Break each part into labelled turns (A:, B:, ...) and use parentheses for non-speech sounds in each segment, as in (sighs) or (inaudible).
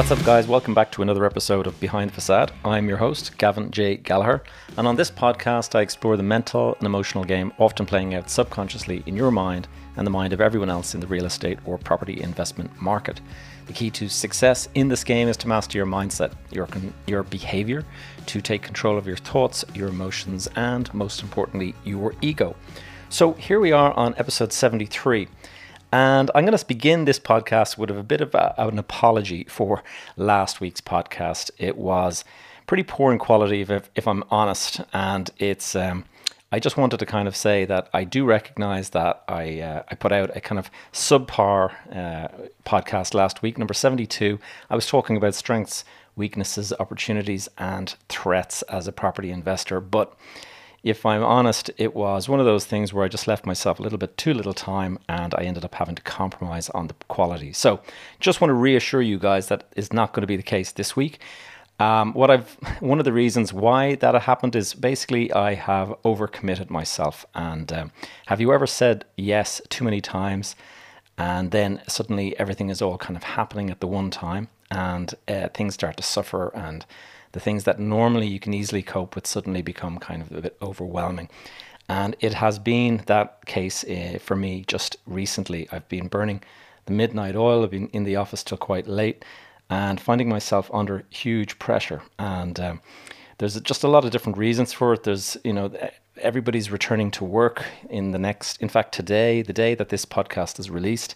A: What's up, guys? Welcome back to another episode of Behind the Facade. I'm your host, Gavin J. Gallagher, and on this podcast, I explore the mental and emotional game often playing out subconsciously in your mind and the mind of everyone else in the real estate or property investment market. The key to success in this game is to master your mindset, your, your behavior, to take control of your thoughts, your emotions, and most importantly, your ego. So here we are on episode 73. And I'm going to begin this podcast with a bit of a, an apology for last week's podcast. It was pretty poor in quality, if, if I'm honest. And it's, um, I just wanted to kind of say that I do recognize that I, uh, I put out a kind of subpar uh, podcast last week, number 72. I was talking about strengths, weaknesses, opportunities, and threats as a property investor. But if I'm honest, it was one of those things where I just left myself a little bit too little time and I ended up having to compromise on the quality. So, just want to reassure you guys that is not going to be the case this week. Um, what I've (laughs) one of the reasons why that happened is basically I have overcommitted myself. And um, have you ever said yes too many times, and then suddenly everything is all kind of happening at the one time, and uh, things start to suffer and the things that normally you can easily cope with suddenly become kind of a bit overwhelming. And it has been that case uh, for me just recently. I've been burning the midnight oil, I've been in the office till quite late and finding myself under huge pressure. And um, there's just a lot of different reasons for it. There's, you know, everybody's returning to work in the next, in fact, today, the day that this podcast is released,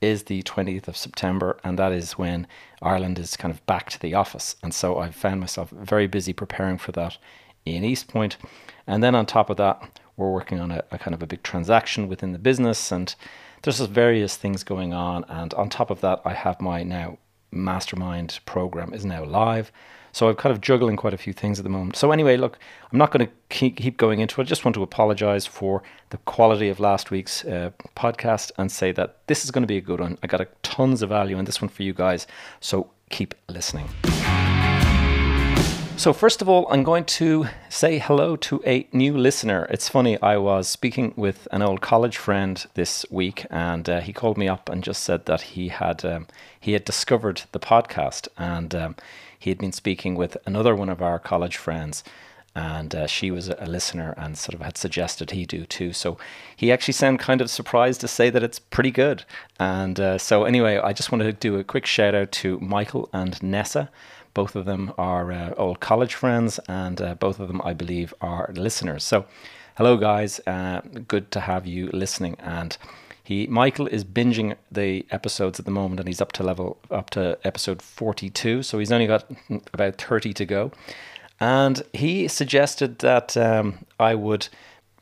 A: is the 20th of September, and that is when Ireland is kind of back to the office. And so I've found myself very busy preparing for that in Eastpoint. And then on top of that, we're working on a, a kind of a big transaction within the business, and there's just various things going on. And on top of that, I have my now mastermind program is now live. So I'm kind of juggling quite a few things at the moment. So anyway, look, I'm not going to keep, going into it. I just want to apologize for the quality of last week's uh, podcast and say that this is going to be a good one. I got a, tons of value in this one for you guys. So keep listening. So, first of all, I'm going to say hello to a new listener. It's funny, I was speaking with an old college friend this week, and uh, he called me up and just said that he had um, he had discovered the podcast, and um, he had been speaking with another one of our college friends and uh, she was a listener and sort of had suggested he do too. So he actually sounded kind of surprised to say that it's pretty good. And uh, so anyway, I just wanted to do a quick shout out to Michael and Nessa. Both of them are uh, old college friends, and uh, both of them, I believe, are listeners. So hello, guys. Uh, good to have you listening. And he Michael is binging the episodes at the moment, and he's up to level up to episode forty two. So he's only got about thirty to go, and he suggested that um, I would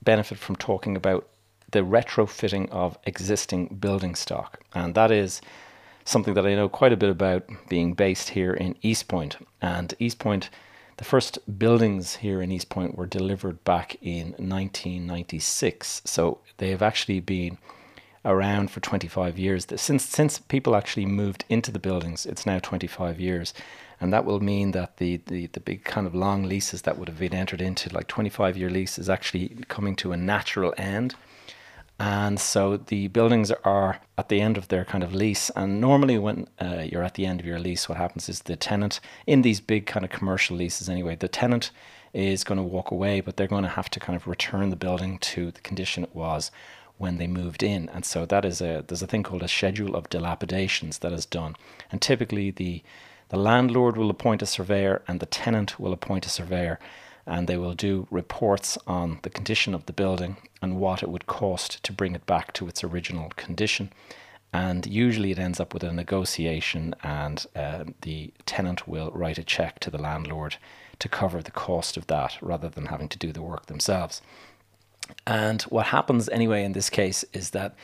A: benefit from talking about the retrofitting of existing building stock, and that is something that I know quite a bit about, being based here in Eastpoint, and East Point. The first buildings here in East Point were delivered back in 1996, so they have actually been around for 25 years. Since since people actually moved into the buildings, it's now 25 years, and that will mean that the the, the big kind of long leases that would have been entered into, like 25 year lease, is actually coming to a natural end. And so the buildings are at the end of their kind of lease. And normally, when uh, you're at the end of your lease, what happens is the tenant, in these big kind of commercial leases anyway, the tenant is going to walk away, but they're going to have to kind of return the building to the condition it was when they moved in. And so that is a there's a thing called a schedule of dilapidations that is done. And typically the the landlord will appoint a surveyor and the tenant will appoint a surveyor and they will do reports on the condition of the building and what it would cost to bring it back to its original condition. And usually it ends up with a negotiation, and uh, the tenant will write a check to the landlord to cover the cost of that rather than having to do the work themselves. And what happens anyway in this case is that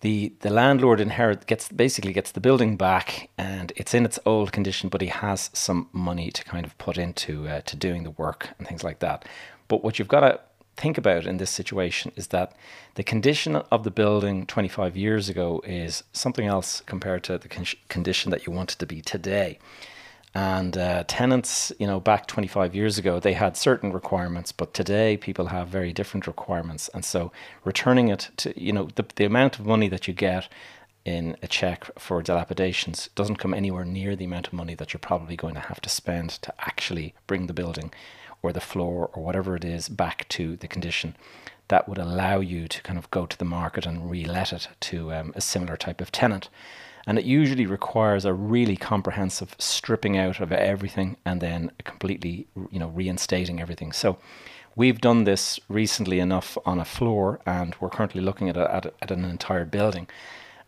A: the the landlord inherit gets basically gets the building back and it's in its old condition, but he has some money to kind of put into uh, to doing the work and things like that. But what you've got to think about in this situation is that the condition of the building 25 years ago is something else compared to the con- condition that you want it to be today. And uh, tenants, you know, back 25 years ago, they had certain requirements, but today people have very different requirements. And so returning it to, you know, the, the amount of money that you get in a check for dilapidations doesn't come anywhere near the amount of money that you're probably going to have to spend to actually bring the building or the floor or whatever it is back to the condition that would allow you to kind of go to the market and re-let it to um, a similar type of tenant. And it usually requires a really comprehensive stripping out of everything and then completely, you know, reinstating everything. So we've done this recently enough on a floor, and we're currently looking at, a, at, a, at an entire building.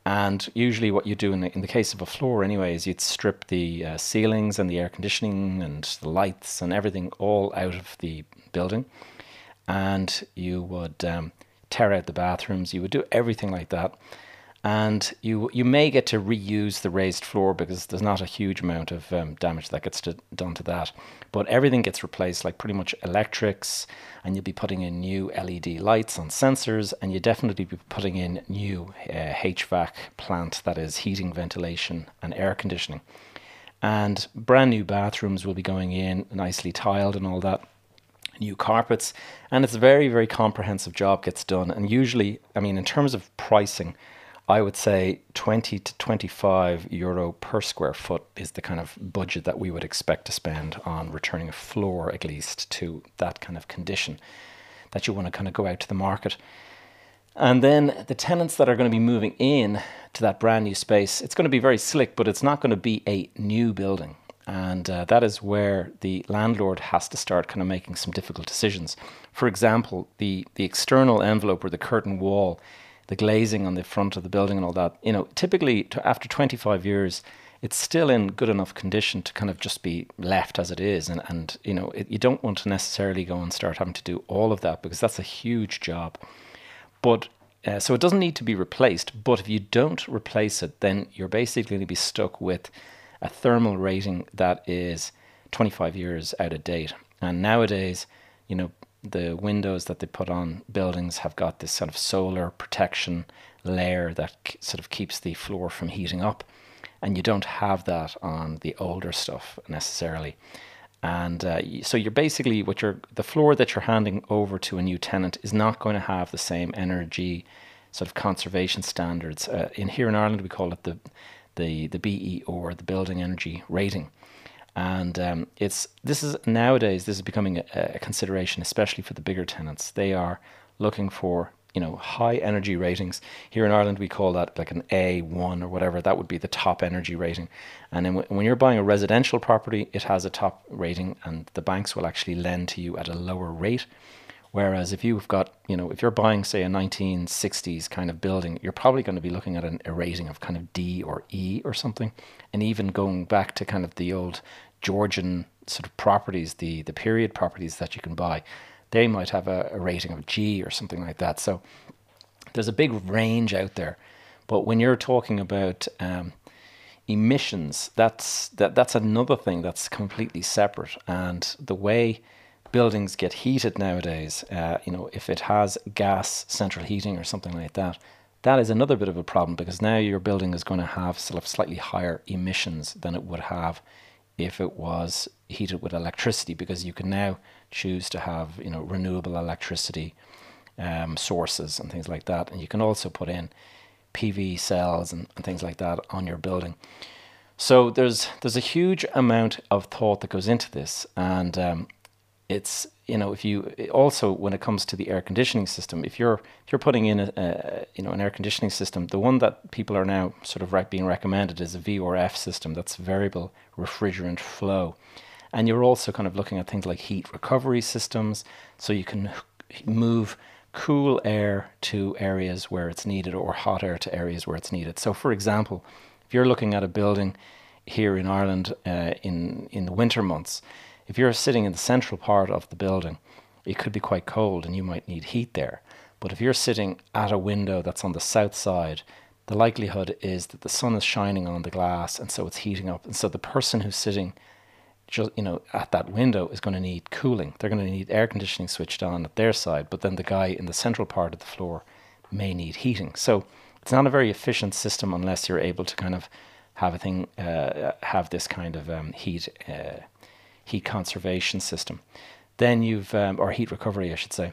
A: And usually, what you do in the, in the case of a floor, anyway, is you'd strip the uh, ceilings and the air conditioning and the lights and everything all out of the building. And you would um, tear out the bathrooms, you would do everything like that and you you may get to reuse the raised floor because there's not a huge amount of um, damage that gets to, done to that. But everything gets replaced, like pretty much electrics, and you'll be putting in new LED lights on sensors, and you definitely be putting in new uh, HVAC plant that is heating, ventilation, and air conditioning. And brand new bathrooms will be going in, nicely tiled and all that new carpets and it's a very very comprehensive job gets done and usually i mean in terms of pricing I would say 20 to 25 euro per square foot is the kind of budget that we would expect to spend on returning a floor, at least, to that kind of condition that you want to kind of go out to the market. And then the tenants that are going to be moving in to that brand new space, it's going to be very slick, but it's not going to be a new building. And uh, that is where the landlord has to start kind of making some difficult decisions. For example, the, the external envelope or the curtain wall the glazing on the front of the building and all that, you know, typically after 25 years, it's still in good enough condition to kind of just be left as it is. And, and you know, it, you don't want to necessarily go and start having to do all of that because that's a huge job. But uh, so it doesn't need to be replaced. But if you don't replace it, then you're basically going to be stuck with a thermal rating that is 25 years out of date. And nowadays, you know, the windows that they put on buildings have got this sort of solar protection layer that sort of keeps the floor from heating up. And you don't have that on the older stuff necessarily. And uh, so you're basically what you're the floor that you're handing over to a new tenant is not going to have the same energy sort of conservation standards uh, in here in Ireland we call it the the the BE or the building energy rating and um, it's this is nowadays this is becoming a, a, consideration, especially for the bigger tenants. They are looking for you know high energy ratings. Here in Ireland, we call that like an A1 or whatever. That would be the top energy rating. And then when you're buying a residential property, it has a top rating, and the banks will actually lend to you at a lower rate. Whereas if you've got, you know, if you're buying, say, a 1960s kind of building, you're probably going to be looking at an, a rating of kind of D or E or something. And even going back to kind of the old Georgian sort of properties, the the period properties that you can buy, they might have a, a rating of G or something like that. So there's a big range out there. But when you're talking about um, emissions, that's that that's another thing that's completely separate. And the way buildings get heated nowadays, uh, you know, if it has gas central heating or something like that, that is another bit of a problem because now your building is going to have sort of slightly higher emissions than it would have if it was heated with electricity because you can now choose to have you know renewable electricity um, sources and things like that. And you can also put in PV cells and, and things like that on your building. So there's there's a huge amount of thought that goes into this. And um, it's you know if you also when it comes to the air conditioning system if you're if you're putting in a, a you know an air conditioning system the one that people are now sort of right, being recommended is a VRF system. That's variable refrigerant flow. And you're also kind of looking at things like heat recovery systems. So you can move cool air to areas where it's needed or hot air to areas where it's needed. So for example if you're looking at a building here in Ireland uh, in in the winter months if you're sitting in the central part of the building, it could be quite cold and you might need heat there. But if you're sitting at a window that's on the south side, the likelihood is that the sun is shining on the glass and so it's heating up. And so the person who's sitting just you know at that window is going to need cooling. They're going to need air conditioning switched on at their side, but then the guy in the central part of the floor may need heating. So it's not a very efficient system unless you're able to kind of have a thing uh, have this kind of um, heat uh, heat conservation system. Then you've, um, or heat recovery, I should say.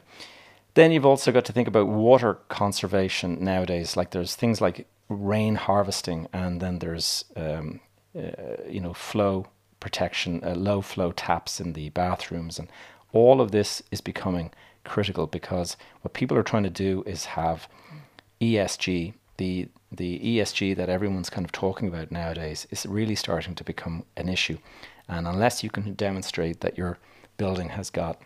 A: Then you've also got to think about water conservation nowadays. Like there's things like rain harvesting, and then there's um, uh, you know flow protection, uh, low flow taps in the bathrooms, and all of this is becoming critical because what people are trying to do is have ESG, the the ESG that everyone's kind of talking about nowadays, is really starting to become an issue, and unless you can demonstrate that your building has got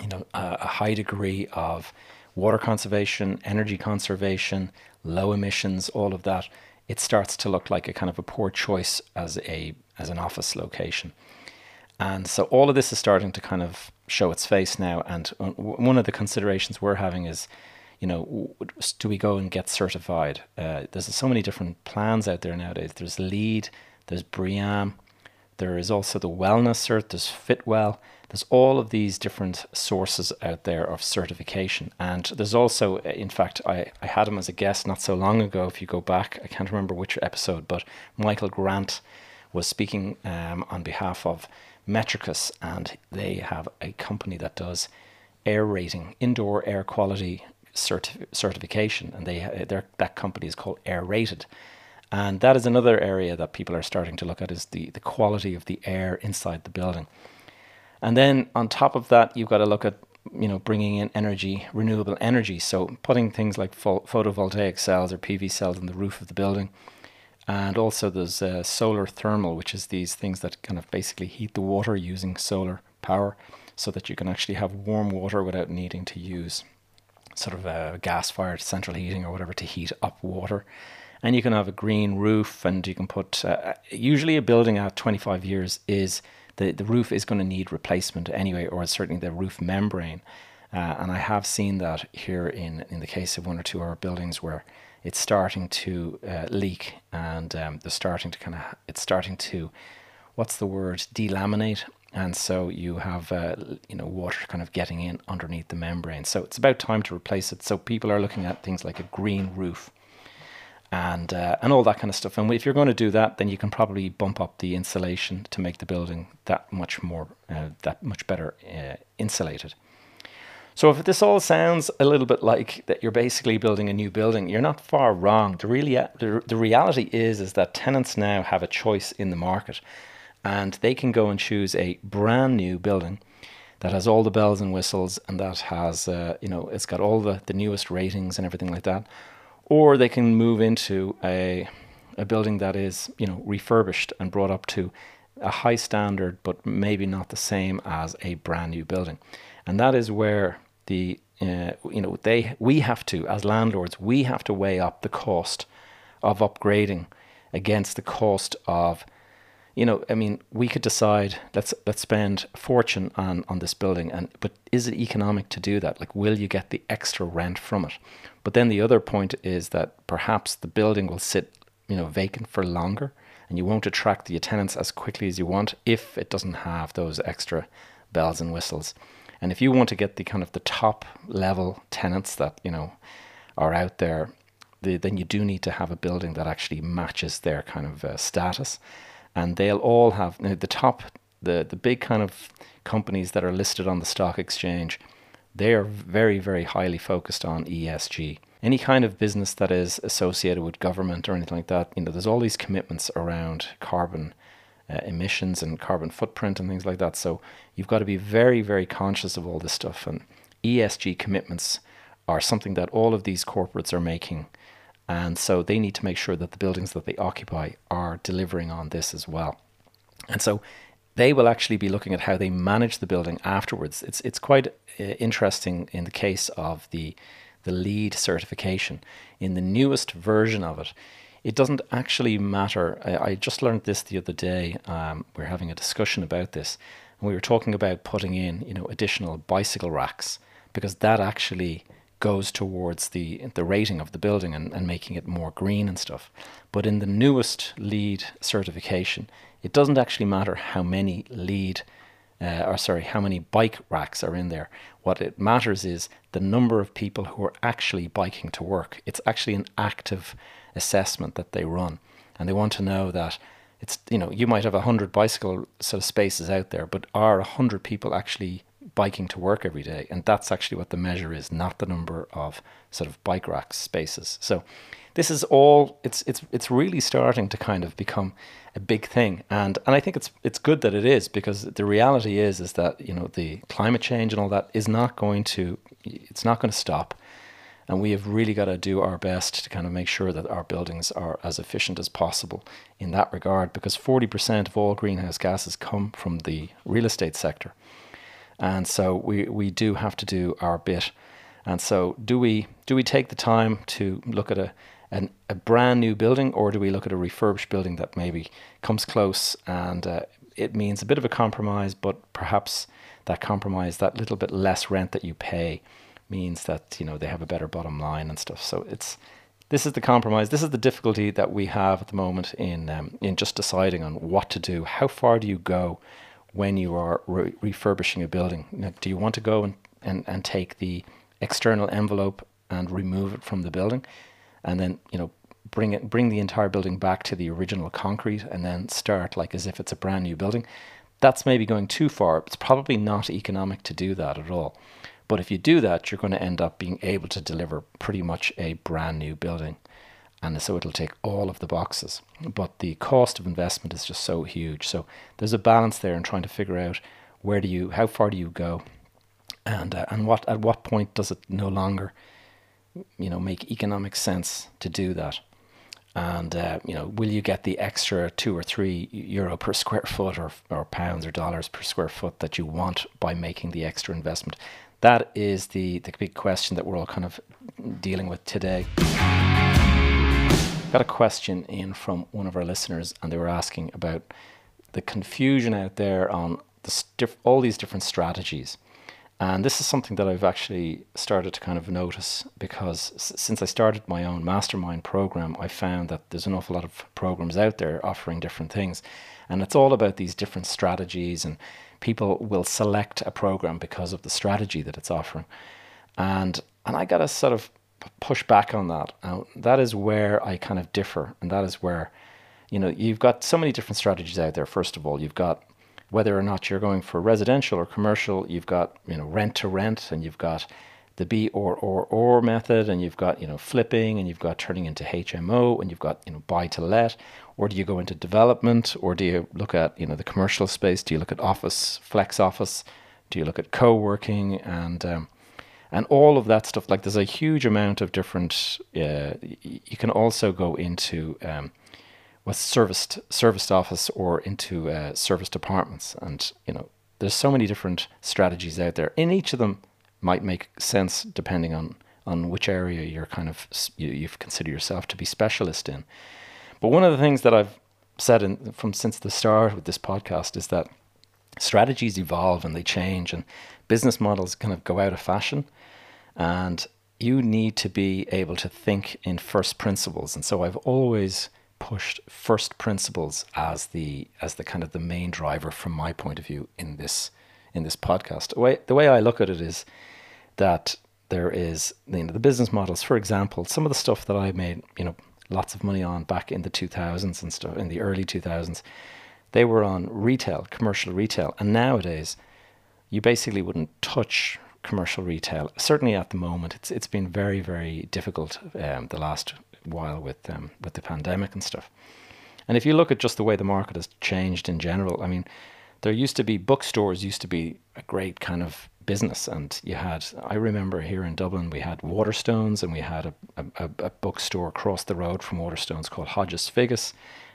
A: you know a, a high degree of water conservation, energy conservation, low emissions, all of that, it starts to look like a kind of a poor choice as a as an office location. And so all of this is starting to kind of show its face now. And one of the considerations we're having is, you know, do we go and get certified? Uh, there's so many different plans out there nowadays. There's LEED, there's BREEAM, there is also the Wellness Cert, there's Fitwel. There's all of these different sources out there of certification. And there's also, in fact, I, I had him as a guest not so long ago. If you go back, I can't remember which episode, but Michael Grant was speaking um, on behalf of Metrikus, and they have a company that does air rating, indoor air quality certi- certification, and they that company is called Air Rated. And that is another area that people are starting to look at is the, the quality of the air inside the building. And then on top of that, you've got to look at you know bringing in energy, renewable energy. So putting things like photovoltaic cells or PV cells in the roof of the building, and also there's uh, solar thermal, which is these things that kind of basically heat the water using solar power, so that you can actually have warm water without needing to use sort of a gas-fired central heating or whatever to heat up water and you can have a green roof and you can put uh, usually a building at 25 years is the, the roof is going to need replacement anyway or certainly the roof membrane. Uh, and I have seen that here in in the case of one or two of our buildings where it's starting to uh, leak and um, they're starting to kind of it's starting to what's the word delaminate. And so you have uh, you know water kind of getting in underneath the membrane. So it's about time to replace it. So people are looking at things like a green roof and uh, and all that kind of stuff. And if you're going to do that, then you can probably bump up the insulation to make the building that much more uh, that much better uh, insulated. So if this all sounds a little bit like that you're basically building a new building, you're not far wrong. The really the, the reality is is that tenants now have a choice in the market, and they can go and choose a brand new building that has all the bells and whistles and that has uh, you know it's got all the the newest ratings and everything like that or they can move into a a building that is you know refurbished and brought up to a high standard, but maybe not the same as a brand new building, and that is where the uh, you know they we have to as landlords we have to weigh up the cost of upgrading against the cost of you know, I mean, we could decide let's let's spend a fortune on on this building, and but is it economic to do that? Like, will you get the extra rent from it? But then the other point is that perhaps the building will sit, you know, vacant for longer, and you won't attract the tenants as quickly as you want if it doesn't have those extra bells and whistles. And if you want to get the kind of the top level tenants that you know are out there, the, then you do need to have a building that actually matches their kind of uh, status and they'll all have you know, the top, the the big kind of companies that are listed on the stock exchange. They are very very highly focused on ESG. Any kind of business that is associated with government or anything like that, you know, there's all these commitments around carbon uh, emissions and carbon footprint and things like that. So you've got to be very very conscious of all this stuff and ESG commitments are something that all of these corporates are making and so they need to make sure that the buildings that they occupy are delivering on this as well. And so they will actually be looking at how they manage the building afterwards. It's it's quite uh, interesting in the case of the the LEED certification. In the newest version of it, it doesn't actually matter. I, I just learned this the other day. Um, we we're having a discussion about this, and we were talking about putting in you know additional bicycle racks because that actually goes towards the the rating of the building and, and making it more green and stuff. But in the newest LEED certification, it doesn't actually matter how many LEED uh, or sorry, how many bike racks are in there. What it matters is the number of people who are actually biking to work. It's actually an active assessment that they run, and they want to know that it's you know you might have a hundred bicycle sort of spaces out there, but are a hundred people actually biking to work every day. And that's actually what the measure is, not the number of sort of bike rack spaces. So this is all it's it's it's really starting to kind of become a big thing. And and I think it's it's good that it is because the reality is is that, you know, the climate change and all that is not going to it's not going to stop. And we have really got to do our best to kind of make sure that our buildings are as efficient as possible in that regard, because 40% of all greenhouse gases come from the real estate sector. And so we, we do have to do our bit. And so do we do we take the time to look at a an, a brand new building, or do we look at a refurbished building that maybe comes close and uh, it means a bit of a compromise, but perhaps that compromise, that little bit less rent that you pay, means that you know they have a better bottom line and stuff. So it's this is the compromise. This is the difficulty that we have at the moment in um, in just deciding on what to do. How far do you go when you are re- refurbishing a building? Now, do you want to go and, and, and take the external envelope and remove it from the building, and then you know bring it bring the entire building back to the original concrete and then start like as if it's a brand new building? That's maybe going too far. It's probably not economic to do that at all. But if you do that, you're going to end up being able to deliver pretty much a brand new building. And so it'll take all of the boxes. But the cost of investment is just so huge. So there's a balance there in trying to figure out where do you, how far do you go, and uh, and what at what point does it no longer, you know, make economic sense to do that and uh, you know will you get the extra two or three euro per square foot or, or pounds or dollars per square foot that you want by making the extra investment that is the, the big question that we're all kind of dealing with today. Got a question in from one of our listeners, and they were asking about the confusion out there on the all these different strategies. And this is something that I've actually started to kind of notice because s- since I started my own mastermind program, I found that there's an awful lot of programs out there offering different things. And it's all about these different strategies and people will select a program because of the strategy that it's offering. And and I got to sort of push back on that. Now, that is where I kind of differ, and that is where, you know, you've got so many different strategies out there. First of all, you've got whether or not you're going for residential or commercial, you've got you know rent to rent, and you've got the BRRRR method, and you've got you know flipping, and you've got turning into HMO, and you've got you know buy to let, or do you go into development, or do you look at you know the commercial space? Do you look at office, flex office? Do you look at co-working and um, and all of that stuff? Like there's a huge amount of different. Uh, you can also go into um, serviced serviced office or into uh, serviced apartments, and you know there's so many different strategies out there. In each of them might make sense depending on on which area you're kind of you, you've considered yourself to be specialist in. But one of the things that I've said in, from since the start with this podcast is that strategies evolve and they change, and business models kind of go out of fashion, and you need to be able to think in first principles. And so I've always pushed first principles as the as the kind of the main driver from my point of view in this in this podcast. The way the way I look at it is that there is you know the business models. For example, some of the stuff that I made, you know, lots of money on back in the 2000s and stuff in the early 2000s they were on retail commercial retail and nowadays you basically wouldn't touch commercial retail certainly at the moment it's it's been very very difficult um, the last while with um, with the pandemic and stuff and if you look at just the way the market has changed in general i mean there used to be bookstores used to be a great kind of business. And you had, I remember here in Dublin, we had Waterstones and we had a, a, a bookstore across the road from Waterstones called Hodges Figgis.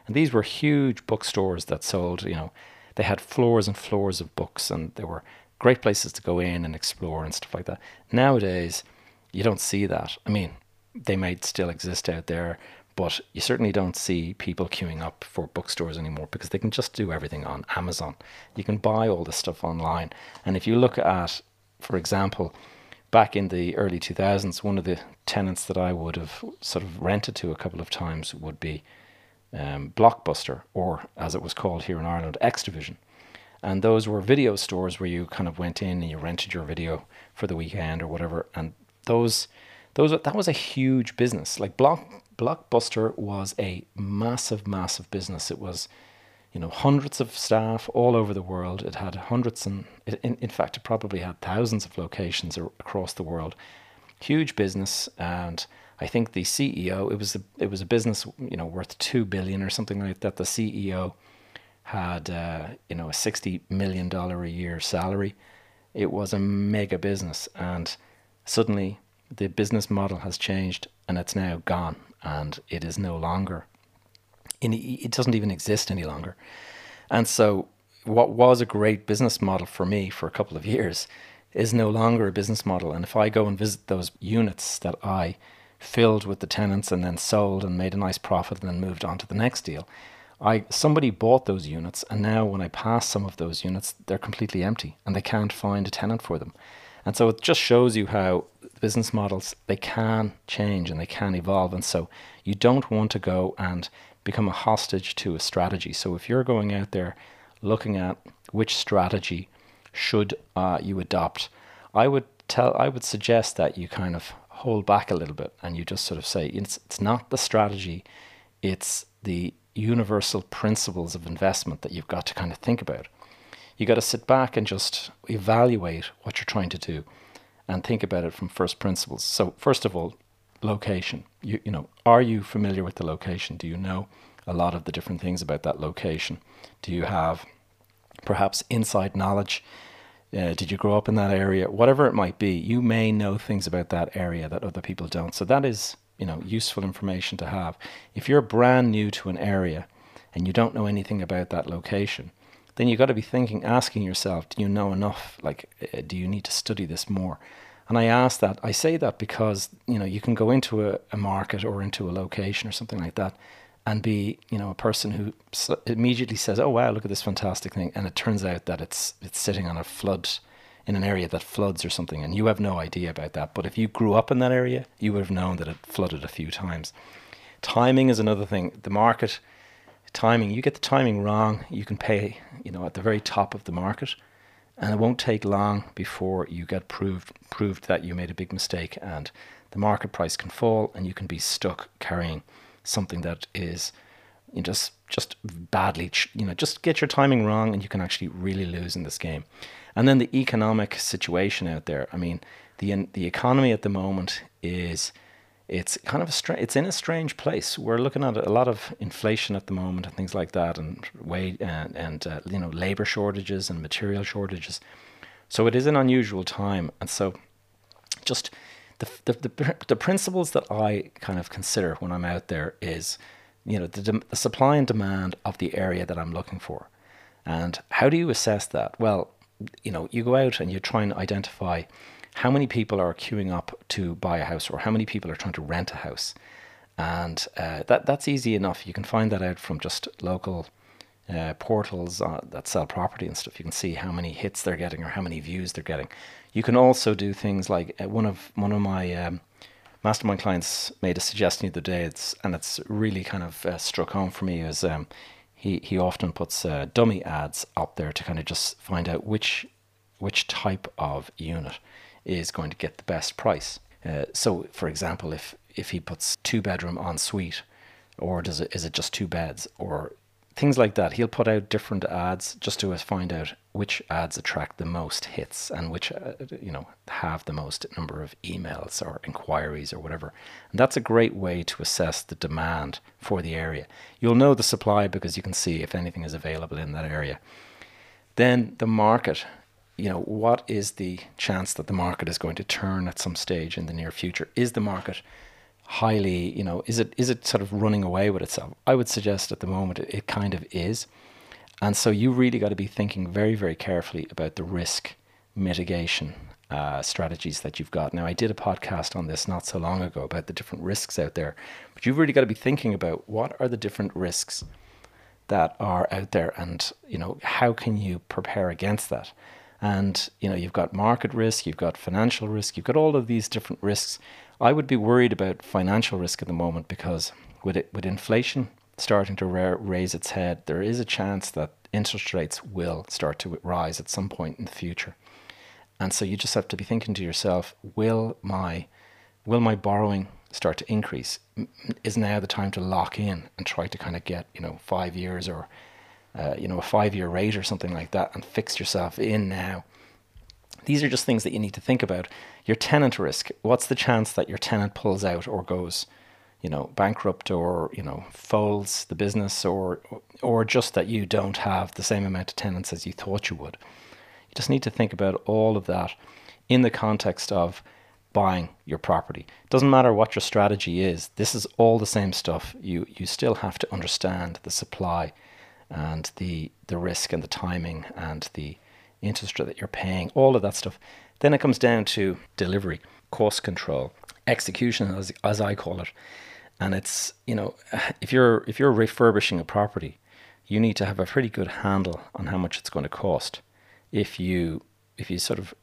A: And these were huge bookstores that sold, you know, they had floors and floors of books and they were great places to go in and explore and stuff like that. Nowadays, you don't see that. I mean, they might still exist out there, but you certainly don't see people queuing up for bookstores anymore because they can just do everything on Amazon. You can buy all this stuff online. And if you look at, for example, back in the early 2000s, one of the tenants that I would have sort of rented to a couple of times would be um, Blockbuster, or as it was called here in Ireland, Xtra-vision. And those were video stores where you kind of went in and you rented your video for the weekend or whatever. And those, those that was a huge business. Like Block Blockbuster was a massive, massive business. It was, you know, hundreds of staff all over the world. It had hundreds and, in, in fact, it probably had thousands of locations across the world. Huge business, and I think the CEO. It was a it was a business, you know, worth two billion or something like that. The CEO had, uh, you know, a sixty million dollar a year salary. It was a mega business, and suddenly the business model has changed, and it's now gone, and it is no longer in, it doesn't even exist any longer. And so, what was a great business model for me for a couple of years is no longer a business model. And if I go and visit those units that I filled with the tenants and then sold and made a nice profit and then moved on to the next deal, I somebody bought those units and now when I pass some of those units, they're completely empty and they can't find a tenant for them. And so it just shows you how business models they can change and they can evolve. And so you don't want to go and become a hostage to a strategy. So if you're going out there looking at which strategy should uh, you adopt, I would tell, I would suggest that you kind of hold back a little bit and you just sort of say it's it's not the strategy, it's the universal principles of investment that you've got to kind of think about. You got to sit back and just evaluate what you're trying to do and think about it from first principles. So first of all, location. You, you know, are you familiar with the location? Do you know a lot of the different things about that location? Do you have perhaps inside knowledge? Uh, did you grow up in that area? Whatever it might be, you may know things about that area that other people don't. So that is, you know, useful information to have. If you're brand new to an area and you don't know anything about that location, then you've got to be thinking, asking yourself, do you know enough? Like, uh, do you need to study this more? And I ask that, I say that because, you know, you can go into a, a market or into a location or something like that and be, you know, a person who immediately says, oh, wow, look at this fantastic thing. And it turns out that it's, it's sitting on a flood in an area that floods or something. And you have no idea about that. But if you grew up in that area, you would have known that it flooded a few times. Timing is another thing. The market, timing, you get the timing wrong, you can pay, you know, at the very top of the market and it won't take long before you get proved proved that you made a big mistake and the market price can fall and you can be stuck carrying something that is you know, just just badly you know just get your timing wrong and you can actually really lose in this game and then the economic situation out there i mean the the economy at the moment is it's kind of a stra- it's in a strange place. We're looking at a lot of inflation at the moment and things like that, and wage and and uh, you know labor shortages and material shortages. So it is an unusual time, and so just the the the, the principles that I kind of consider when I'm out there is, you know, the, the supply and demand of the area that I'm looking for, and how do you assess that? Well, you know, you go out and you try and identify how many people are queuing up to buy a house or how many people are trying to rent a house. And uh, that that's easy enough. You can find that out from just local uh, portals uh, that sell property and stuff. You can see how many hits they're getting or how many views they're getting. You can also do things like uh, one of one of my um, mastermind clients made a suggestion the other day, it's, and it's really kind of uh, struck home for me. Is um, he he often puts uh, dummy ads up there to kind of just find out which which type of unit is going to get the best price. Uh, so, for example, if if he puts two bedroom en suite, or does it is it just two beds, or things like that, he'll put out different ads just to find out which ads attract the most hits and which uh, you know have the most number of emails or inquiries or whatever. And that's a great way to assess the demand for the area. You'll know the supply because you can see if anything is available in that area. Then the market you know, what is the chance that the market is going to turn at some stage in the near future? Is the market highly, you know, is it is it sort of running away with itself? I would suggest at the moment it, it kind of is. And so you really got to be thinking very, very carefully about the risk mitigation uh, strategies that you've got. Now, I did a podcast on this not so long ago about the different risks out there, but you've really got to be thinking about what are the different risks that are out there and, you know, how can you prepare against that? And you know, you've got market risk, you've got financial risk, you've got all of these different risks. I would be worried about financial risk at the moment because with it, with inflation starting to ra- raise its head, there is a chance that interest rates will start to rise at some point in the future. And so you just have to be thinking to yourself, will my will my borrowing start to increase? Is now the time to lock in and try to kind of get, you know, 5 years or uh, you know, a five-year rate or something like that, and fix yourself in now. These are just things that you need to think about. Your tenant risk. What's the chance that your tenant pulls out or goes, you know, bankrupt or you know folds the business, or or just that you don't have the same amount of tenants as you thought you would. You just need to think about all of that in the context of buying your property. It Doesn't matter what your strategy is. This is all the same stuff. You you still have to understand the supply and the the risk and the timing and the interest that you're paying, all of that stuff. Then it comes down to delivery, cost control, execution as as I call it. And it's, you know, (sighs) if you're if you're refurbishing a property, you need to have a pretty good handle on how much it's going to cost. If you if you sort of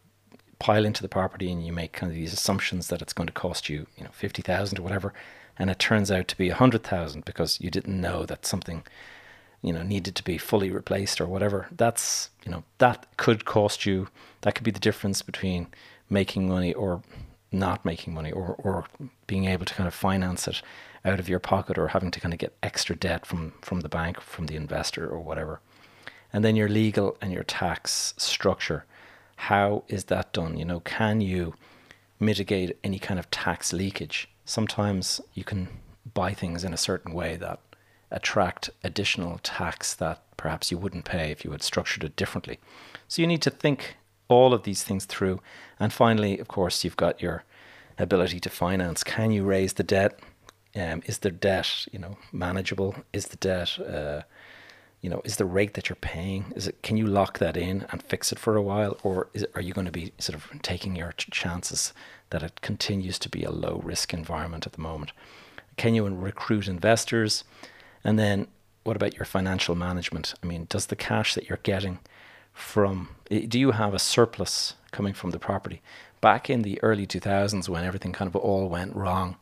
A: pile into the property and you make kind of these assumptions that it's going to cost you, you know, 50,000 or whatever, and it turns out to be 100,000 because you didn't know that something, you know, needed to be fully replaced or whatever. That's, you know, that could cost you, that could be the difference between making money or not making money or, or being able to kind of finance it out of your pocket or having to kind of get extra debt from, from the bank, from the investor or whatever. And then your legal and your tax structure how is that done? You know, can you mitigate any kind of tax leakage? Sometimes you can buy things in a certain way that attract additional tax that perhaps you wouldn't pay if you had structured it differently. So you need to think all of these things through. And finally, of course, you've got your ability to finance. Can you raise the debt? Um, is the debt, you know, manageable? Is the debt uh, you know, is the rate that you're paying, is it, can you lock that in and fix it for a while? Or it, are you going to be sort of taking your chances that it continues to be a low risk environment at the moment? Can you recruit investors? And then what about your financial management? I mean, does the cash that you're getting from, eh, do you have a surplus coming from the property? Back in the early 2000s, when everything kind of all went wrong,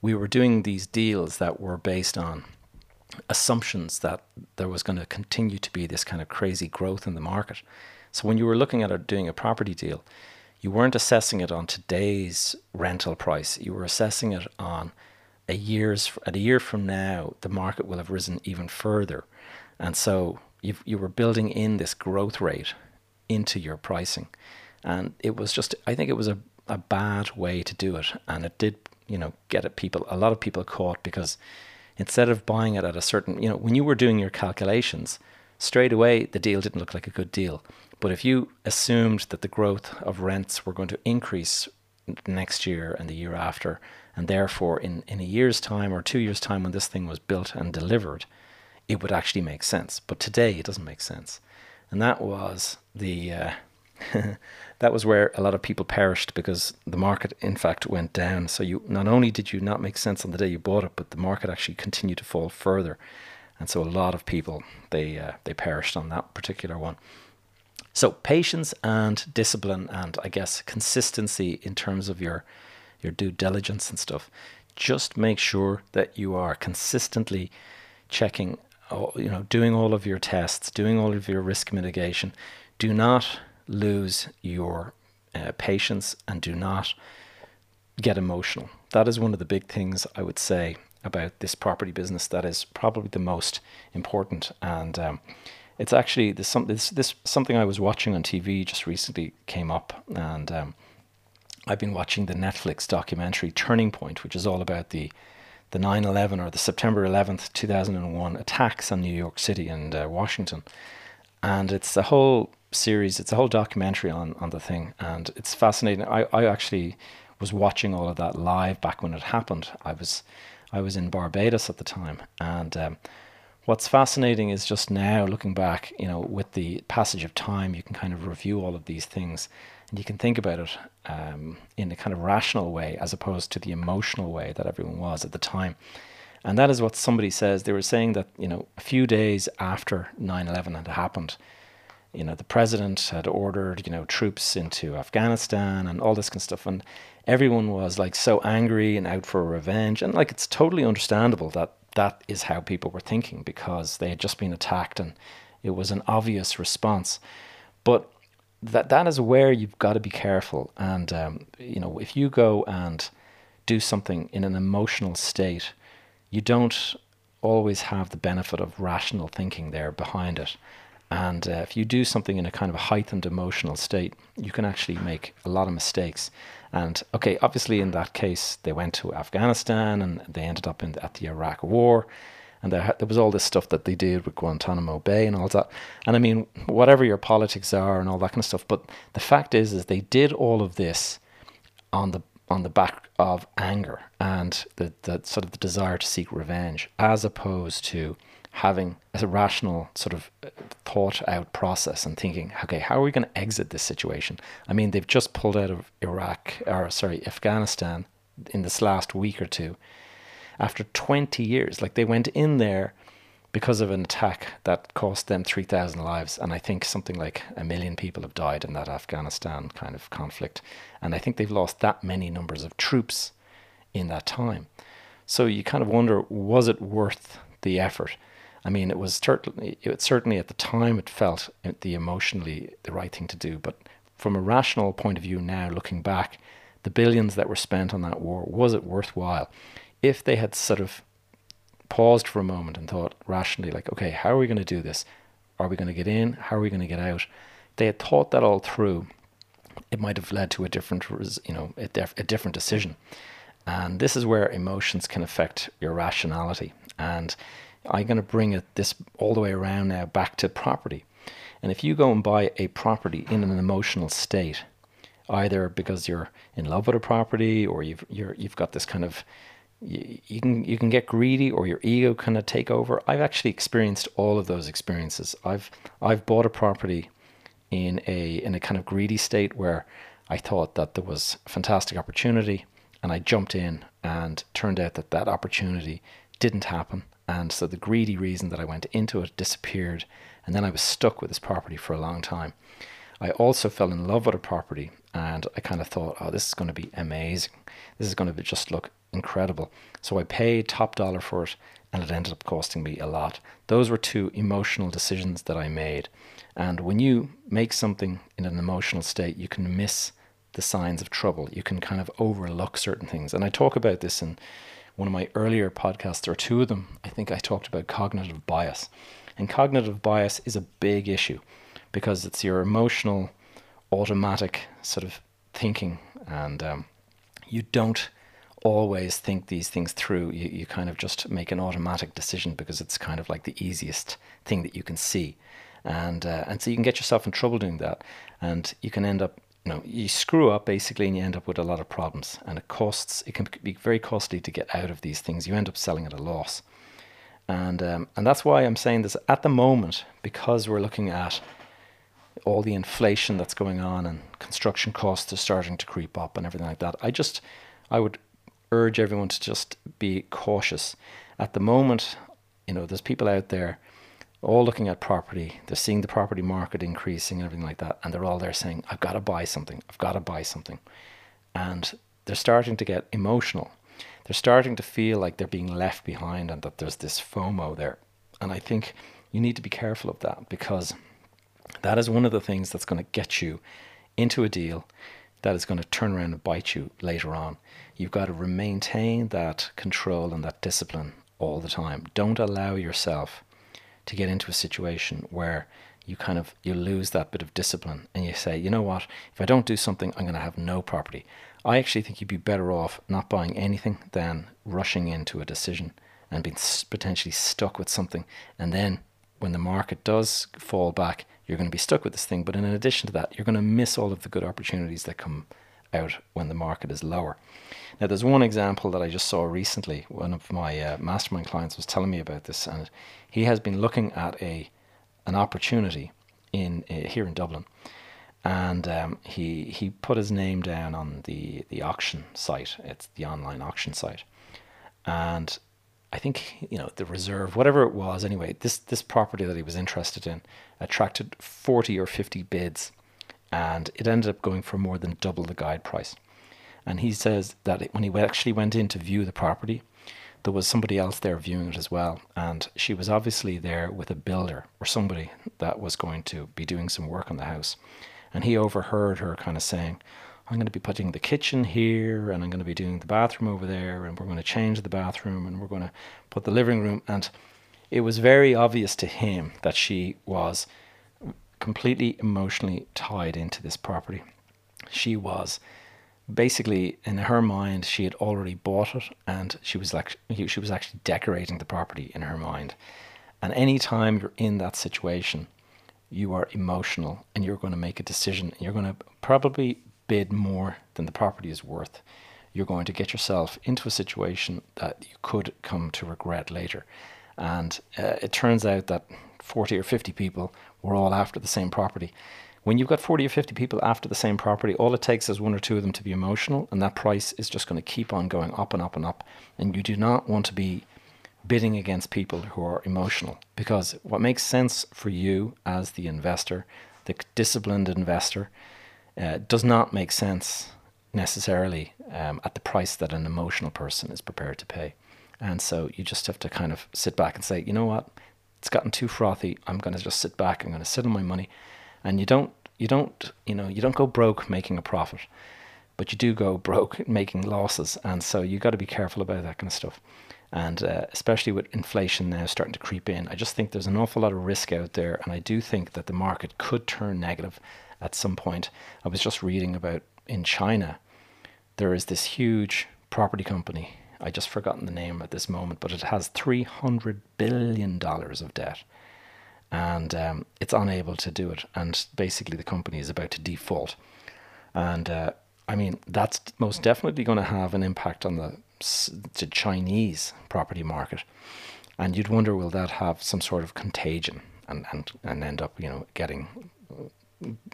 A: we were doing these deals that were based on assumptions that there was going to continue to be this kind of crazy growth in the market. So when you were looking at doing a property deal, you weren't assessing it on today's rental price. You were assessing it on a year's at a year from now, the market will have risen even further, and so you you were building in this growth rate into your pricing, and it was just I think it was a a bad way to do it, and it did you know get at people a lot of people caught because instead of buying it at a certain, you know, when you were doing your calculations, straight away the deal didn't look like a good deal. But if you assumed that the growth of rents were going to increase next year and the year after, and therefore in, in a year's time or two years' time when this thing was built and delivered, it would actually make sense. But today it doesn't make sense. And that was the uh, (laughs) that was where a lot of people perished because the market, in fact, went down. So you not only did you not make sense on the day you bought it, but the market actually continued to fall further, and so a lot of people they uh, they perished on that particular one. So patience and discipline, and I guess consistency in terms of your your due diligence and stuff. Just make sure that you are consistently checking, you know, doing all of your tests, doing all of your risk mitigation. Do not lose your uh, patience and do not get emotional. That is one of the big things I would say about this property business that is probably the most important. And um, it's actually this, this, this something I was watching on TV just recently came up, and um, I've been watching the Netflix documentary Turning Point, which is all about the the 9/11 or the September 11th 2001 attacks on New York City and uh, Washington, and it's a whole series. It's a whole documentary on on the thing, and it's fascinating. I I actually was watching all of that live back when it happened. I was I was in Barbados at the time, and um, what's fascinating is just now looking back. You know, with the passage of time, you can kind of review all of these things, and you can think about it um, in a kind of rational way as opposed to the emotional way that everyone was at the time. And that is what somebody says. They were saying that, you know, a few days after 9 11 had happened, you know, the president had ordered, you know, troops into Afghanistan and all this kind of stuff. And everyone was like so angry and out for revenge. And like, it's totally understandable that that is how people were thinking because they had just been attacked and it was an obvious response. But that that is where you've got to be careful. And, um, you know, if you go and do something in an emotional state, you don't always have the benefit of rational thinking there behind it. And uh, if you do something in a kind of heightened emotional state, you can actually make a lot of mistakes. And okay, obviously in that case, they went to Afghanistan and they ended up in at the Iraq War, and there there was all this stuff that they did with Guantanamo Bay and all that. And I mean, whatever your politics are and all that kind of stuff, but the fact is, is they did all of this on the on the back of anger and the, the sort of the desire to seek revenge, as opposed to having a rational sort of uh, thought out process and thinking, okay, how are we going to exit this situation? I mean, they've just pulled out of Iraq, or sorry, Afghanistan in this last week or two after 20 years. Like they went in there because of an attack that cost them 3,000 lives. And I think something like a million people have died in that Afghanistan kind of conflict. And I think they've lost that many numbers of troops in that time. So you kind of wonder was it worth the effort? I mean, it was certainly, it certainly at the time it felt the emotionally the right thing to do, but from a rational point of view now, looking back, the billions that were spent on that war was it worthwhile? If they had sort of paused for a moment and thought rationally, like, okay, how are we going to do this? Are we going to get in? How are we going to get out? They had thought that all through. It might have led to a different, you know, a, def- a different decision. And this is where emotions can affect your rationality. And I'm going to bring it this all the way around now back to property. And if you go and buy a property in an emotional state, either because you're in love with a property or you've you're you've got this kind of you, you can you can get greedy or your ego kind of take over. I've actually experienced all of those experiences. I've I've bought a property in a in a kind of greedy state where I thought that there was fantastic opportunity and I jumped in and turned out that that opportunity didn't happen and so the greedy reason that I went into it disappeared. And then I was stuck with this property for a long time. I also fell in love with a property and I kind of thought, oh, this is going to be amazing. This is going to be just look incredible. So I paid top dollar for it and it ended up costing me a lot. Those were two emotional decisions that I made. And when you make something in an emotional state, you can miss the signs of trouble. You can kind of overlook certain things. And I talk about this in one of my earlier podcasts, or two of them, I think I talked about cognitive bias. And cognitive bias is a big issue because it's your emotional, automatic sort of thinking. And um, you don't always think these things through. You, you kind of just make an automatic decision because it's kind of like the easiest thing that you can see. And, uh, and so you can get yourself in trouble doing that. And you can end up you know, you screw up basically and you end up with a lot of problems. And it costs, it can be very costly to get out of these things. You end up selling at a loss. And, um, and that's why I'm saying this at the moment, because we're looking at all the inflation that's going on and construction costs are starting to creep up and everything like that. I just, I would urge everyone to just be cautious. At the moment, you know, there's people out there all looking at property. They're seeing the property market increasing and everything like that. And they're all there saying, I've got to buy something. I've got to buy something. And they're starting to get emotional. They're starting to feel like they're being left behind and that there's this FOMO there. And I think you need to be careful of that because that is one of the things that's going to get you into a deal that is going to turn around and bite you later on. You've got to maintain that control and that discipline all the time. Don't allow yourself to get into a situation where you kind of you lose that bit of discipline and you say you know what if i don't do something i'm going to have no property i actually think you'd be better off not buying anything than rushing into a decision and being potentially stuck with something and then when the market does fall back you're going to be stuck with this thing but in addition to that you're going to miss all of the good opportunities that come out when the market is lower now, there's one example that I just saw recently. One of my uh, mastermind clients was telling me about this, and he has been looking at a an opportunity in uh, here in Dublin, and um, he he put his name down on the the auction site. It's the online auction site, and I think you know the reserve, whatever it was. Anyway, this this property that he was interested in attracted forty or fifty bids, and it ended up going for more than double the guide price. And he says that when he actually went in to view the property, there was somebody else there viewing it as well. And she was obviously there with a builder or somebody that was going to be doing some work on the house. And he overheard her kind of saying, I'm going to be putting the kitchen here and I'm going to be doing the bathroom over there and we're going to change the bathroom and we're going to put the living room. And it was very obvious to him that she was completely emotionally tied into this property. She was basically in her mind she had already bought it and she was like she was actually decorating the property in her mind. And any time you're in that situation, you are emotional and you're going to make a decision. You're going to probably bid more than the property is worth. You're going to get yourself into a situation that you could come to regret later. And uh, it turns out that 40 or 50 people were all after the same property. When you've got 40 or 50 people after the same property, all it takes is one or two of them to be emotional, and that price is just going to keep on going up and up and up. And you do not want to be bidding against people who are emotional because what makes sense for you as the investor, the disciplined investor, uh, does not make sense necessarily um, at the price that an emotional person is prepared to pay. And so you just have to kind of sit back and say, you know what, it's gotten too frothy. I'm going to just sit back. I'm going to sit on my money, and you don't, you don't, you know, you don't go broke making a profit, but you do go (laughs) broke making losses. And so you got to be careful about that kind of stuff and uh, especially with inflation now starting to creep in, I just think there's an awful lot of risk out there, and I do think that the market could turn negative at some point. I was just reading about in China, there is this huge property company. I just forgotten the name at this moment, but it has three hundred billion dollars of debt, and um, it's unable to do it. And basically, the company is about to default, and uh, I mean that's most definitely going to have an impact on the the Chinese property market, and you'd wonder will that have some sort of contagion and and and end up you know getting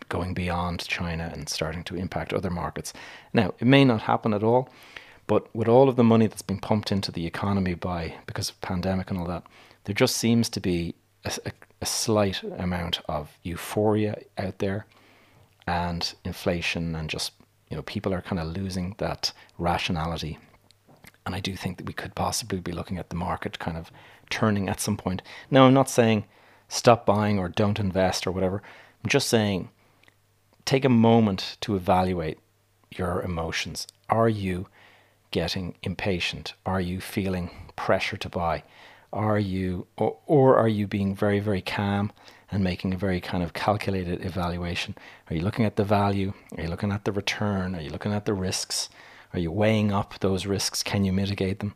A: going beyond China and starting to impact other markets. Now it may not happen at all, but with all of the money that's been pumped into the economy by because of pandemic and all that, there just seems to be a, a, a slight amount of euphoria out there, and inflation and just you know people are kind of losing that rationality and I do think that we could possibly be looking at the market kind of turning at some point. Now, I'm not saying stop buying or don't invest or whatever. I'm just saying take a moment to evaluate your emotions. Are you getting impatient? Are you feeling pressure to buy? Are you, or, or are you being very, very calm and making a very kind of calculated evaluation? Are you looking at the value? Are you looking at the return? Are you looking at the risks? Are you weighing up those risks? Can you mitigate them?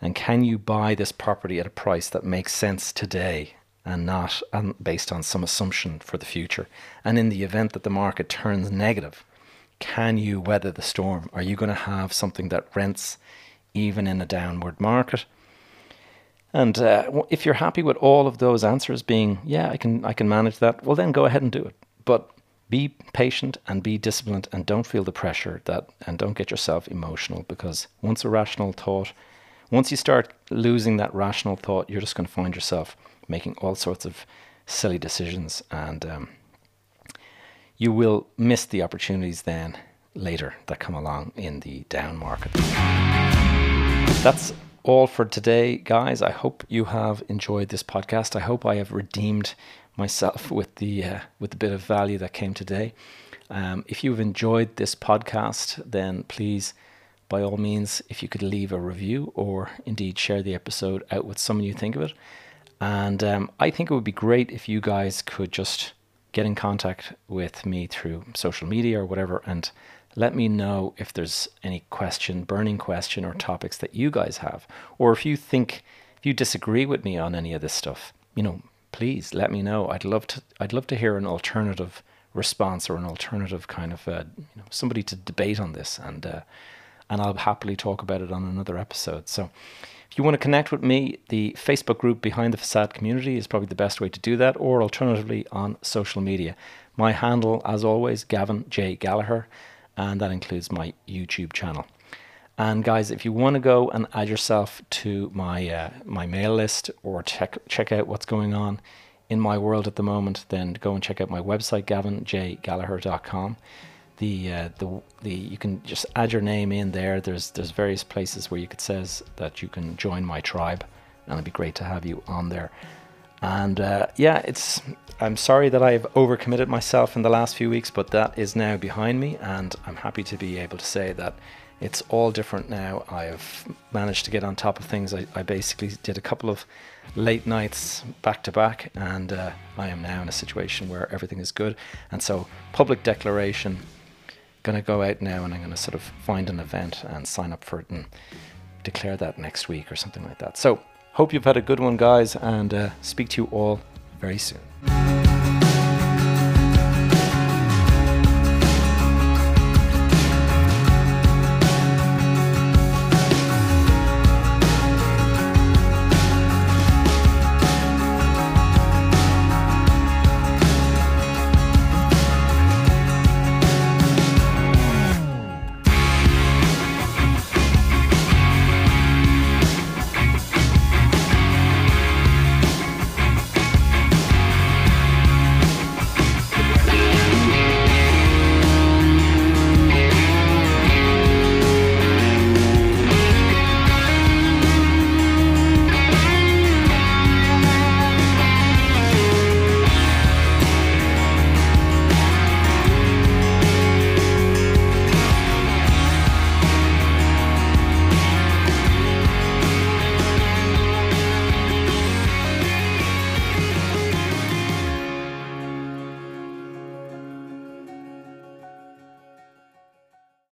A: And can you buy this property at a price that makes sense today and not um, based on some assumption for the future? And in the event that the market turns negative, can you weather the storm? Are you going to have something that rents even in a downward market? And uh, if you're happy with all of those answers being, yeah, I can, I can manage that, well, then go ahead and do it. But be patient and be disciplined and don't feel the pressure that and don't get yourself emotional because once a rational thought once you start losing that rational thought you're just going to find yourself making all sorts of silly decisions and um, you will miss the opportunities then later that come along in the down market that's all for today guys i hope you have enjoyed this podcast i hope i have redeemed myself with the uh, with the bit of value that came today. Um, if you've enjoyed this podcast, then please, by all means, if you could leave a review or indeed share the episode out with someone you think of it. And um, I think it would be great if you guys could just get in contact with me through social media or whatever and let me know if there's any question, burning question, or topics that you guys have. Or if you think, if you disagree with me on any of this stuff, you know, please let me know. I'd love to. I'd love to hear an alternative response or an alternative kind of uh, you know somebody to debate on this, and uh, and I'll happily talk about it on another episode. So. If you want to connect with me, the Facebook group Behind the Facade Community is probably the best way to do that, or alternatively on social media. My handle, as always, Gavin J. Gallagher, and that includes my YouTube channel. And guys, if you want to go and add yourself to my uh, my mail list or check check out what's going on in my world at the moment, then go and check out my website gavinjgallagher.com. The uh, the the you can just add your name in there. There's there's various places where you could says that you can join my tribe, and it'd be great to have you on there. And uh, yeah, it's. I'm sorry that I've overcommitted myself in the last few weeks, but that is now behind me, and I'm happy to be able to say that it's all different now. I've managed to get on top of things. I, I basically did a couple of late nights back to back, and uh, I am now in a situation where everything is good. And so, public declaration, going to go out now and I'm going to sort of find an event and sign up for it and declare that next week or something like that. So, hope you've had a good one, guys, and uh, speak to you all very soon.